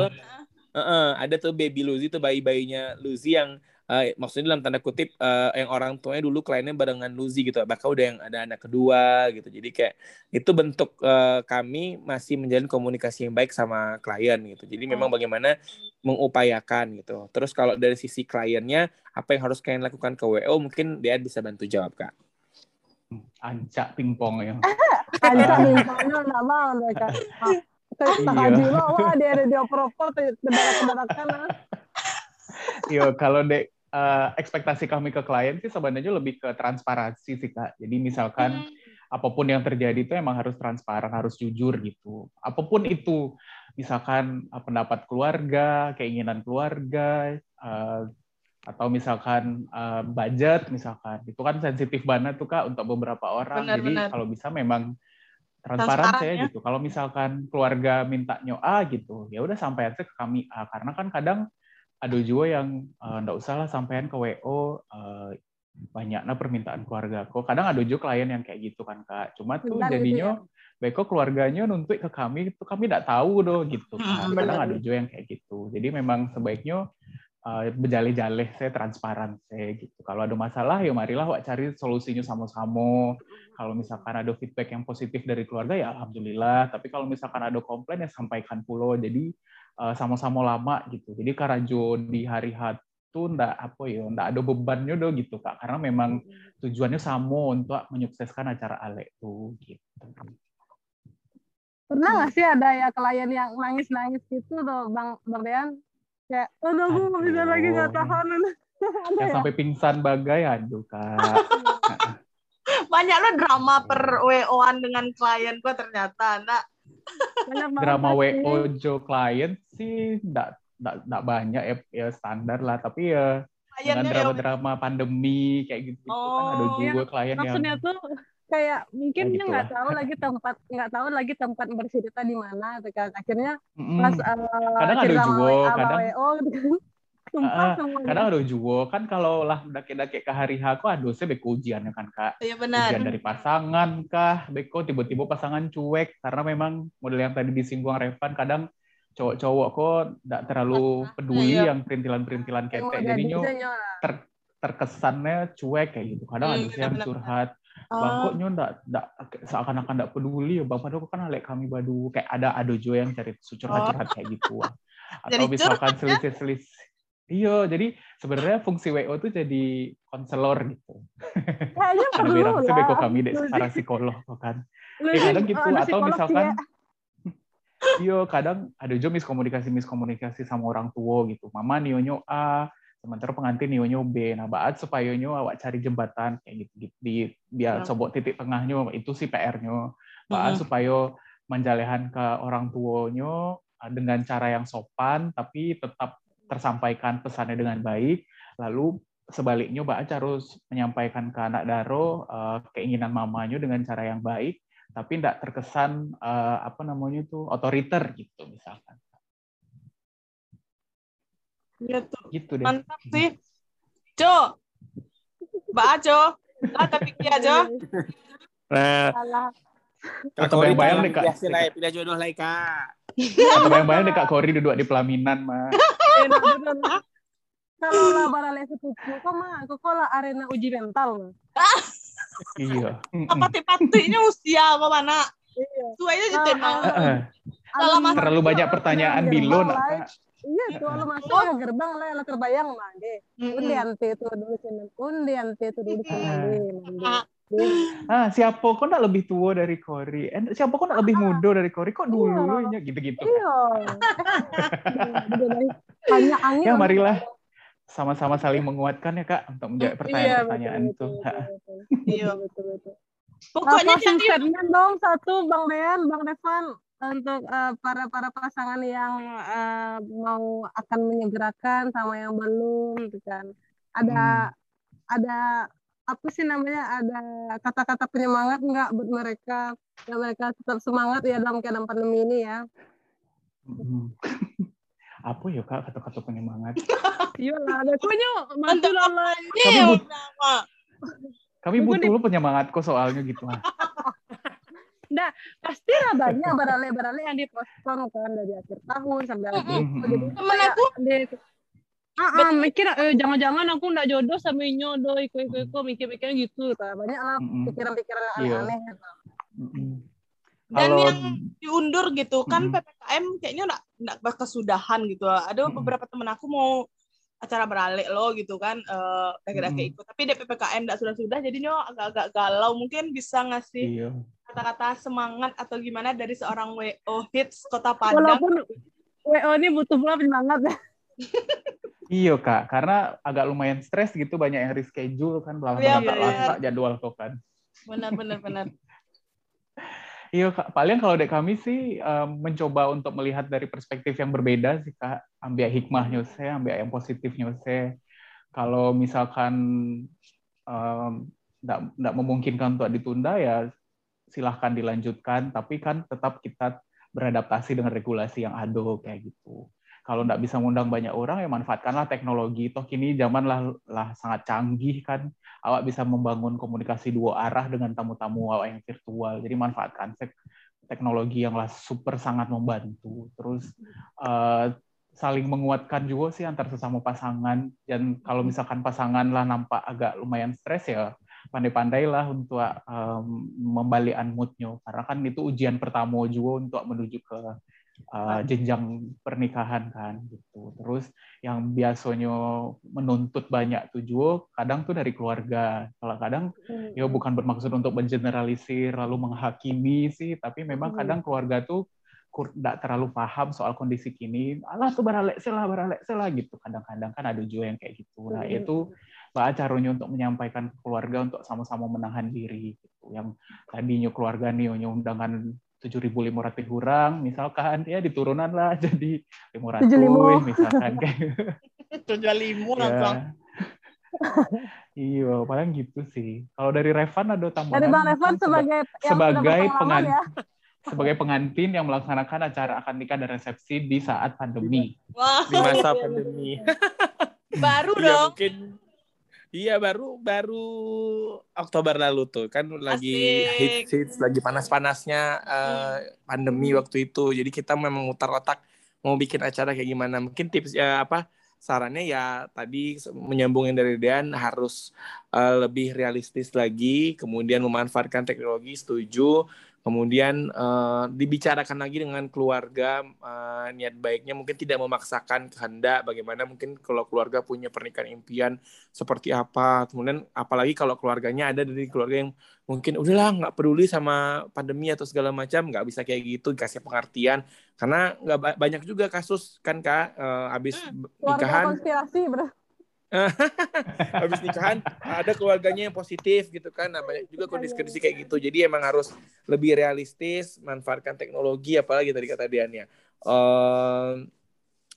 Uh, uh, ada tuh baby Luzi tuh bayi-bayinya Luzi yang uh, maksudnya dalam tanda kutip uh, yang orang tuanya dulu kliennya barengan Luzi gitu bahkan udah yang ada anak kedua gitu. Jadi kayak itu bentuk uh, kami masih menjalin komunikasi yang baik sama klien gitu. Jadi memang hmm. bagaimana mengupayakan gitu. Terus kalau dari sisi kliennya apa yang harus kalian lakukan ke WO mungkin dia bisa bantu jawab kak. Ancak pingpong ya. Ancak pingpongnya nama mereka. Tak haji wah dia ada dioper-oper kendaraan-kendaraan Yo, kalau dek uh, ekspektasi kami ke klien sih sebenarnya lebih ke transparansi sih kak. Jadi misalkan hmm. apa pun yang terjadi itu emang harus transparan, harus jujur gitu. Apa pun itu, misalkan uh, pendapat keluarga, keinginan keluarga, uh, atau misalkan uh, budget, misalkan itu kan sensitif banget tuh kak untuk beberapa orang. Benar, Jadi benar. kalau bisa memang transparan saya ya. gitu. Kalau misalkan keluarga minta A gitu, ya udah sampai aja ke kami A. Karena kan kadang ada juga yang uh, usah lah sampean ke WO uh, banyaknya permintaan keluarga. Kok kadang ada juga klien yang kayak gitu kan kak. Cuma tuh Bentar jadinya gitu ya? Beko keluarganya nuntut ke kami itu kami tidak tahu doh gitu. Kan. Kadang ada juga yang kayak gitu. Jadi memang sebaiknya uh, berjale-jale saya transparan saya gitu. Kalau ada masalah ya marilah wak cari solusinya sama-sama. Kalau misalkan ada feedback yang positif dari keluarga ya alhamdulillah. Tapi kalau misalkan ada komplain ya sampaikan pulau. Jadi sama-sama lama gitu. Jadi karajo di hari hat itu ndak apa ya ndak ada bebannya do gitu kak. Karena memang tujuannya sama untuk menyukseskan acara ale itu gitu. Pernah nggak sih ada ya klien yang nangis nangis gitu tuh bang bang Dean? Kayak aduh aku nggak bisa lagi nggak tahan. Ya, ya? sampai pingsan bagai. Aduh kak. Banyak lo drama per wo-an dengan klien gue ternyata nak drama wo jo klien sih enggak enggak banyak ya, ya standar lah. Tapi ya dengan drama-drama pandemi kayak gitu, oh, kan ada juga ya, klien maksudnya yang tuh kayak mungkin dia nggak tahu lagi tempat nggak tahu lagi tempat bercerita di mana gitu kan. Akhirnya mm pas uh, kadang ada juga kadang WO, gitu kan. Sumpah, uh, kadang ada juga kan kalau lah dake-dake ke hari H kok aduh saya beko ujiannya kan kak? Iya benar. Ujian dari pasangan kah? Beko tiba-tiba pasangan cuek karena memang model yang tadi disinggung Revan kadang cowok-cowok kok tidak terlalu peduli iya. yang perintilan-perintilan ketek jadinya ter, terkesannya cuek kayak gitu. Kadang hmm, ada yang curhat Bang kok nyo ndak ndak seakan-akan ndak peduli? Ya Bang padahal kan alek kami badu. Kayak ada ado jo yang cari curhat-curhat kayak gitu. Atau misalkan ya? selisih-selisih Iya, jadi sebenarnya fungsi WO itu jadi konselor gitu. Kayaknya perlu lah. Ada beko kami deh para psikolog kan. Ya, kadang gitu atau misalkan Iya, kadang ada juga miskomunikasi miskomunikasi sama orang tua gitu. Mama nionyo A, sementara pengantin nyonya B nah baat supaya nyo awak cari jembatan kayak gitu, gitu. di biar ya. sobok titik tengahnya itu sih PR-nya baat hmm. supaya menjalehan ke orang tuanya ah, dengan cara yang sopan tapi tetap tersampaikan pesannya dengan baik lalu sebaliknya baat harus menyampaikan ke anak daro uh, keinginan mamanya dengan cara yang baik tapi tidak terkesan uh, apa namanya itu otoriter gitu misalkan Gitu. Gitu deh. Mantap sih. Jo. Mbak Ajo. Lah tapi kia Jo. Nah. Atau bayang-bayang deh Kak. Pilih, pilih jodoh lah Kak. Atau bayang-bayang deh Kak Kori duduk di pelaminan mah. Kalau lah barale sepupu kok mah kok lah arena uji mental mah. iya. Apa pati-patinya usia apa mana? Iya. Tuanya jadi Kalau terlalu banyak pertanyaan bilon. Iya tuh kalau masuk oh. gerbang lah lah terbayang mandi. Undi ante itu dulu sih Undi ante itu dulu sih. Ah, siapa kok nak lebih tua dari Kori? Eh, siapa kok nak lebih muda dari Kori? Kok dulu iya. gitu-gitu? Iya. Banyak angin. Ya marilah sama-sama saling menguatkan ya kak untuk menjawab pertanyaan-pertanyaan iya, itu. Iya betul betul. Pokoknya jadi dong satu Bang Dean, Bang Devan untuk uh, para para pasangan yang uh, mau akan menyegerakan sama yang belum gitu kan ada hmm. ada apa sih namanya? Ada kata-kata penyemangat nggak buat mereka? Dan mereka tetap semangat ya dalam keadaan pandemi ini ya. Hmm. apa ya kak kata-kata penyemangat? Iya lah ada kunyo mantu kami, but kami butuh lo penyemangat kok soalnya gitu Nah, pasti lah banyak barale-barale yang dipospon kan dari akhir tahun sampai akhir tahun. Jadi temen aku Ah, ah mikir eh, jangan-jangan aku nggak jodoh sama nyodo iko iko iko mikir-mikirnya gitu ta. Banyak lah pikiran-pikiran iya. aneh-aneh gitu. Dan Halo. yang diundur gitu kan PPKM kayaknya nggak nggak kesudahan gitu. Ada beberapa temen aku mau acara beralih lo gitu kan eh uh, hmm. ikut tapi di PPKM nggak sudah sudah jadinya agak-agak galau mungkin bisa ngasih iya kata-kata semangat atau gimana dari seorang WO hits Kota Padang. Walaupun WO ini butuh pula penyemangat ya. iya kak, karena agak lumayan stres gitu banyak yang reschedule kan, belum iya, iya, iya. jadwal kok kan. Benar benar benar. iya kak, paling kalau dari kami sih um, mencoba untuk melihat dari perspektif yang berbeda sih kak, ambil hikmahnya saya, ambil yang positifnya saya. Kalau misalkan um, memungkinkan untuk ditunda ya silahkan dilanjutkan, tapi kan tetap kita beradaptasi dengan regulasi yang ada kayak gitu. Kalau nggak bisa mengundang banyak orang, ya manfaatkanlah teknologi. Toh kini zaman lah, lah sangat canggih kan. Awak bisa membangun komunikasi dua arah dengan tamu-tamu awak yang virtual. Jadi manfaatkan teknologi yang lah super sangat membantu. Terus uh, saling menguatkan juga sih antar sesama pasangan. Dan kalau misalkan pasangan lah nampak agak lumayan stres ya pandai-pandailah untuk um, membalikan moodnya karena kan itu ujian pertama juga untuk menuju ke uh, jenjang pernikahan kan gitu terus yang biasanya menuntut banyak tuh juga kadang tuh dari keluarga kalau kadang hmm. ya bukan bermaksud untuk mengeneralisir lalu menghakimi sih tapi memang hmm. kadang keluarga tuh tidak terlalu paham soal kondisi kini, alah tuh baralek lah, baralek lah gitu. Kadang-kadang kan ada juga yang kayak gitu. Nah hmm. itu bah caranya untuk menyampaikan ke keluarga untuk sama-sama menahan diri gitu. Yang tadinya keluarga nih undangan 7.500 kurang misalkan ya diturunan lah jadi 500 misalkan kayak 75 langsung. iya, paling gitu sih. Kalau dari Revan ada tambahan. Dari Bang Revan sebagai sebagai pengantin ya? sebagai pengantin yang melaksanakan acara akad nikah dan resepsi di saat pandemi. Wow. Di masa pandemi. Baru iya, dong. mungkin Iya baru baru Oktober lalu tuh. Kan lagi hits hits lagi panas panasnya uh, eh, hmm. pandemi waktu itu. Jadi kita memang mutar otak mau bikin acara kayak gimana. Mungkin tips ya apa sarannya ya tadi menyambungin dari Dean harus uh, lebih realistis lagi kemudian memanfaatkan teknologi setuju kemudian uh, dibicarakan lagi dengan keluarga uh, niat baiknya mungkin tidak memaksakan kehendak bagaimana mungkin kalau keluarga punya pernikahan impian seperti apa. Kemudian apalagi kalau keluarganya ada dari keluarga yang mungkin udahlah nggak peduli sama pandemi atau segala macam nggak bisa kayak gitu kasih pengertian. Karena nggak banyak juga kasus kan kak uh, habis hmm, nikahan. konspirasi bro habis nikahan ada keluarganya yang positif gitu kan. Nah banyak juga kondisi-kondisi kayak gitu. Jadi emang harus lebih realistis manfaatkan teknologi apalagi tadi kata Dian ya. Um,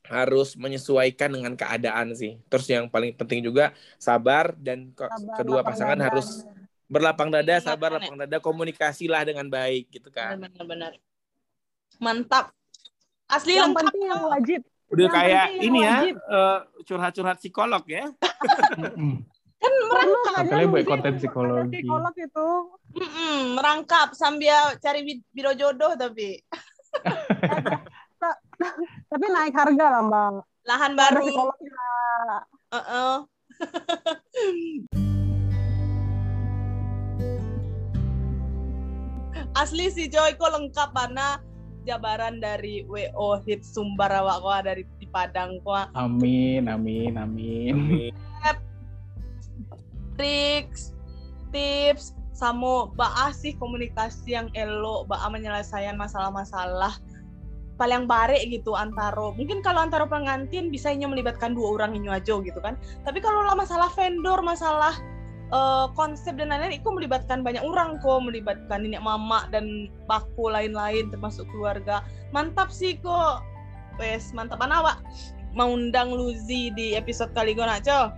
harus menyesuaikan dengan keadaan sih. Terus yang paling penting juga sabar dan sabar, kedua pasangan dada. harus berlapang dada iya, sabar lapang dada komunikasilah dengan baik gitu kan. Benar-benar mantap. Asli yang penting yang wajib Udah yang kayak ini ya, uh, curhat-curhat psikolog ya. kan merangkap. Kalian buat konten psikologi. Psikolog itu. Mm -mm, merangkap sambil cari biro jodoh tapi. tapi naik harga lah bang. Lahan baru. Uh -uh. Asli si Joy kok lengkap mana jabaran dari WO hit sumber awak ko dari di Padang ko. Amin, amin, amin. Tricks, tips, sama baa sih komunikasi yang elo, baa menyelesaikan masalah-masalah paling bare gitu antara mungkin kalau antara pengantin bisa hanya melibatkan dua orang ini aja gitu kan tapi kalau lah masalah vendor masalah uh, konsep dan lain-lain itu melibatkan banyak orang kok. Melibatkan nenek mama dan baku lain-lain termasuk keluarga. Mantap sih kok. Wes mantap. Awak mau undang Luzi di episode kali gue naco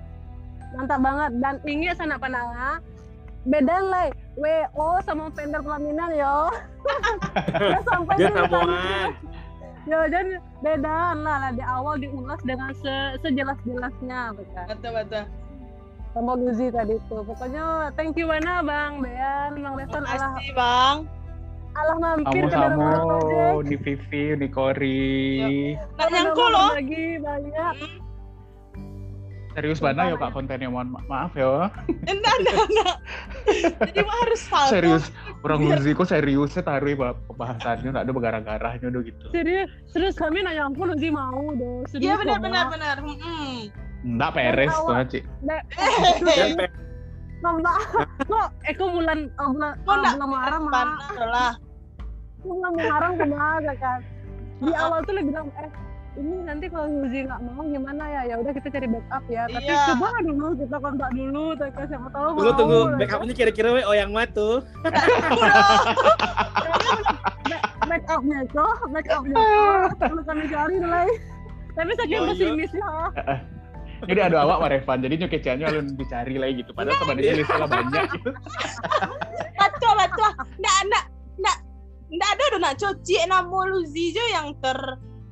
mantap banget. Dan ingat sana pananga beda lah WO sama vendor pelaminan yo. Sampai dia samuan yo jadi beda lah, lah. Di awal diulas dengan se sejelas-jelasnya betul. Betul betul sama Luzi tadi itu. Pokoknya thank you mana Bang Bean, Bang Revan Allah. Bang. Allah mampir -samu, ke di Vivi, di Kori. Nggak nyangka loh. Lagi banyak. Hmm. Serius banget ya Pak kontennya mohon ma maaf ya. Enggak, enggak, enggak. Jadi mah harus salto. Serius, orang Luzi kok seriusnya taruh ya pembahasannya enggak ada bergarah-garahnya udah gitu. Serius, serius kami nanya ampun Luzi mau dong. Iya benar benar benar. Hmm. Enggak peres tuh, Ci. Mbak, kok Eko bulan oh, bulan oh, bulan Muharram lah. Bulan Muharram ke mana kan? Di awal tuh lagi bilang eh ini nanti kalau Nuzi nggak mau gimana ya? Ya udah kita cari backup ya. Tapi iya. coba dulu kita kontak dulu tapi siapa tahu tunggu mau, tunggu backupnya kira-kira we oh yang mana tuh? Backupnya kok backupnya perlu kami cari mulai tapi saking pesimisnya. Jadi ada awak Marevan jadi nyokeciannya lu dicari lagi gitu. Padahal sebenarnya listnya banyak. Gitu kacau lah tuh ndak ndak ndak ndak ada do nak coci nama Luzi jo yang ter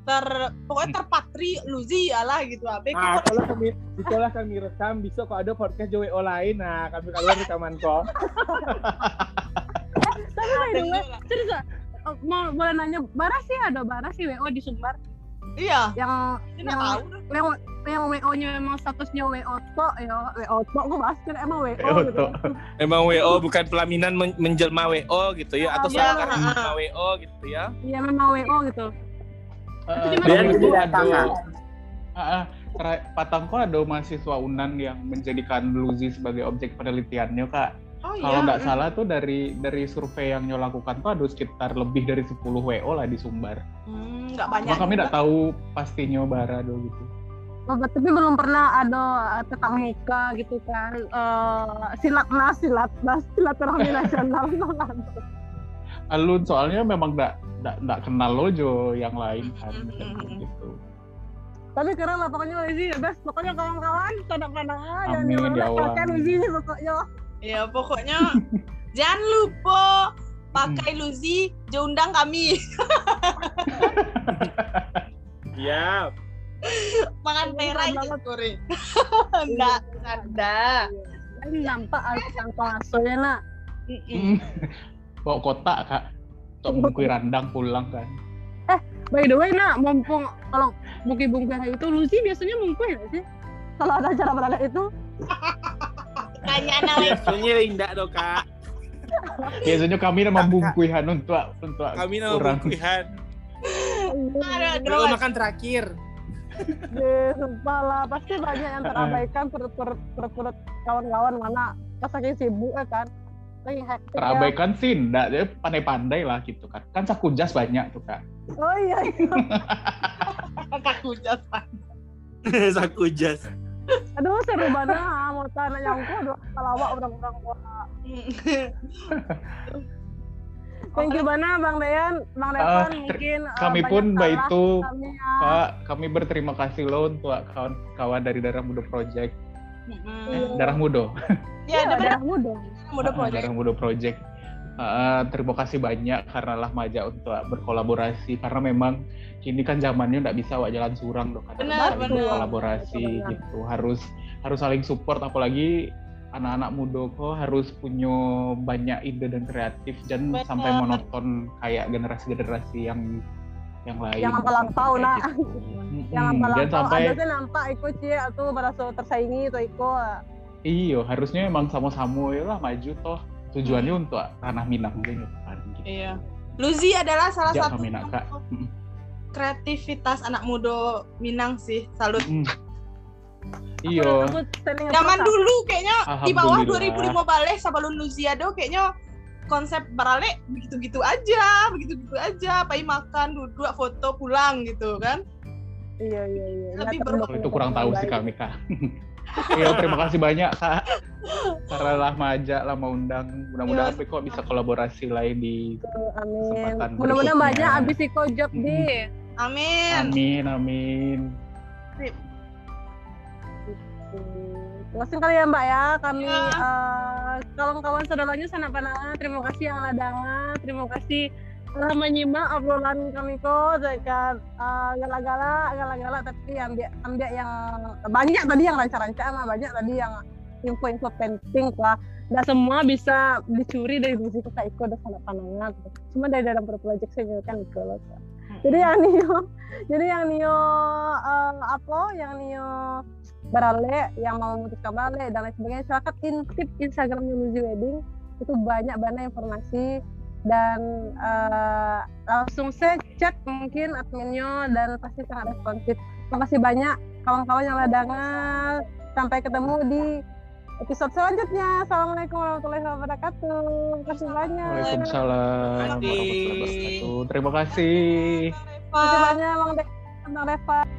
ter pokoknya terpatri Luzi lah gitu abe Nah, kalau kami setelah kami rekam bisa kok ada podcast JWO lain nah kami keluar rekaman kok. Tapi by the way, serius oh, mau boleh nanya, Bara sih ada Bara sih WO di Sumbar iya yang yang tahu yang yang WO-nya emang statusnya WO to ya WO to gue bahas kan emang WO gitu. Oto. Emang WO bukan pelaminan men- menjelma WO gitu ya atau Iya, samaran ah. menjelma WO gitu ya. Iya memang WO gitu. Eh, di mana dan itu? ada Patangko ada mahasiswa Unan yang menjadikan Luzi sebagai objek penelitiannya kak. oh Kalau iya nggak salah tuh dari dari survei yang nyo lakukan tuh ada sekitar lebih dari 10 WO lah di Sumbar. Hmm, nggak banyak Cuma kami nggak tahu pastinya bara do gitu. Oh, tapi belum pernah ada eh, tetap muka gitu kan. Eh silat nas, silat nas, silaturahmi nasional. Alun soalnya memang nggak nggak kenal lojo yang lain kan Mm-mm. gitu. tapi keren lah pokoknya Lizzy best pokoknya kawan-kawan tanda pandangan dan Amin, ya Allah. pokoknya ya pokoknya jangan lupa pakai Luzi undang kami Iya. makan merah itu kore nggak ada nampak alus kantong asonya nak Hmm. Bawa kotak kak, untuk mengkui randang pulang kan. by the way nak mumpung kalau bungkui kayak itu Lucy biasanya mungkui nggak sih kalau ada acara berada itu tanya anak Biasanya indah dong kak. Biasanya kami nama bungkuihan untuk untuk Kami nama ada Iya. Kalau makan terakhir. Deh, sumpah lah pasti banyak yang terabaikan perut perut perut perut kawan-kawan mana pas lagi sibuk ya kan ya. Terabaikan sih, enggak, dia pandai-pandai lah gitu kan. Kan sakujas banyak tuh kak. oh iya iya. aku jasa Saku jas. aduh seru banget ah, mau tanya nyangku aduh kalawak orang-orang wah Thank you banget Bang Dean, Bang Ah, Devan ter- mungkin uh, kami banyak pun baik itu kami, ya. Pak, kami berterima kasih loh untuk kawan-kawan dari Darah Muda Project. Eh, Iya. Darah Muda. ya ada Iya, benar darah muda. muda Ah, project Darah Muda Project. Ah, terima kasih banyak karena lah Maja untuk berkolaborasi karena memang kini kan zamannya nggak bisa wak jalan surang dong kan Benar, Harus saling benar. berkolaborasi Benar. gitu harus harus saling support apalagi anak-anak muda kok harus punya banyak ide dan kreatif dan Benar. sampai monoton kayak generasi-generasi yang yang lain Yang lampau, nak. gitu. Yang apa dan lampau sampai ada tuh nampak ikut sih atau merasa tersaingi atau ikut. iyo harusnya emang sama-sama ya lah maju toh tujuannya untuk tanah Minang gitu kan gitu. iya Luzi adalah salah Ya, satu nak, Kak. kreativitas anak muda Minang sih salut Mm. Iyo. Zaman dulu kayaknya di bawah Alhamdulillah. 2005 balik sebelum Luziado kayaknya konsep barale begitu-gitu aja begitu-gitu aja pai makan duduk foto pulang gitu kan. Iya iya iya. Lebih Nggak ber- Kalau itu kurang tahu sih kami kak. Iya terima kasih banyak kak. Karena lah maja lah mau undang. Mudah-mudahan Iya. kok bisa kolaborasi lain di. Amin. Kesempatan Mudah-mudahan berikutnya. banyak abis ikut job di. amin Amin amin. Terima kali ya Mbak ya. Kami Ya. eh, kawan-kawan saudaranya sana pandangan. Terima kasih yang ladangan. Terima kasih telah menyimak obrolan kami kok. Kan eh, gala-gala, gala-gala tapi ambil ambil yang banyak tadi yang ranca-ranca mah banyak tadi yang info-info penting lah. Nggak semua bisa dicuri dari musik kita ikut dan sana pandangan. Cuma dari dalam project saya kan ikut loh. Jadi yang Nio, jadi yang Nio eh, apa? Yang Nio berale, yang mau memutuskan berale dan lain sebagainya, silakan intip Instagramnya Luzi Wedding itu banyak banget informasi dan eh, langsung saya chat mungkin adminnya dan pasti sangat responsif. Terima kasih banyak kawan-kawan yang ladangan. Sampai ketemu di episode selanjutnya. Assalamualaikum warahmatullahi wabarakatuh. Terima kasih banyak. Waalaikumsalam warahmatullahi wabarakatuh. Terima kasih. Terima kasih banyak Bang Dek, Bang Reva.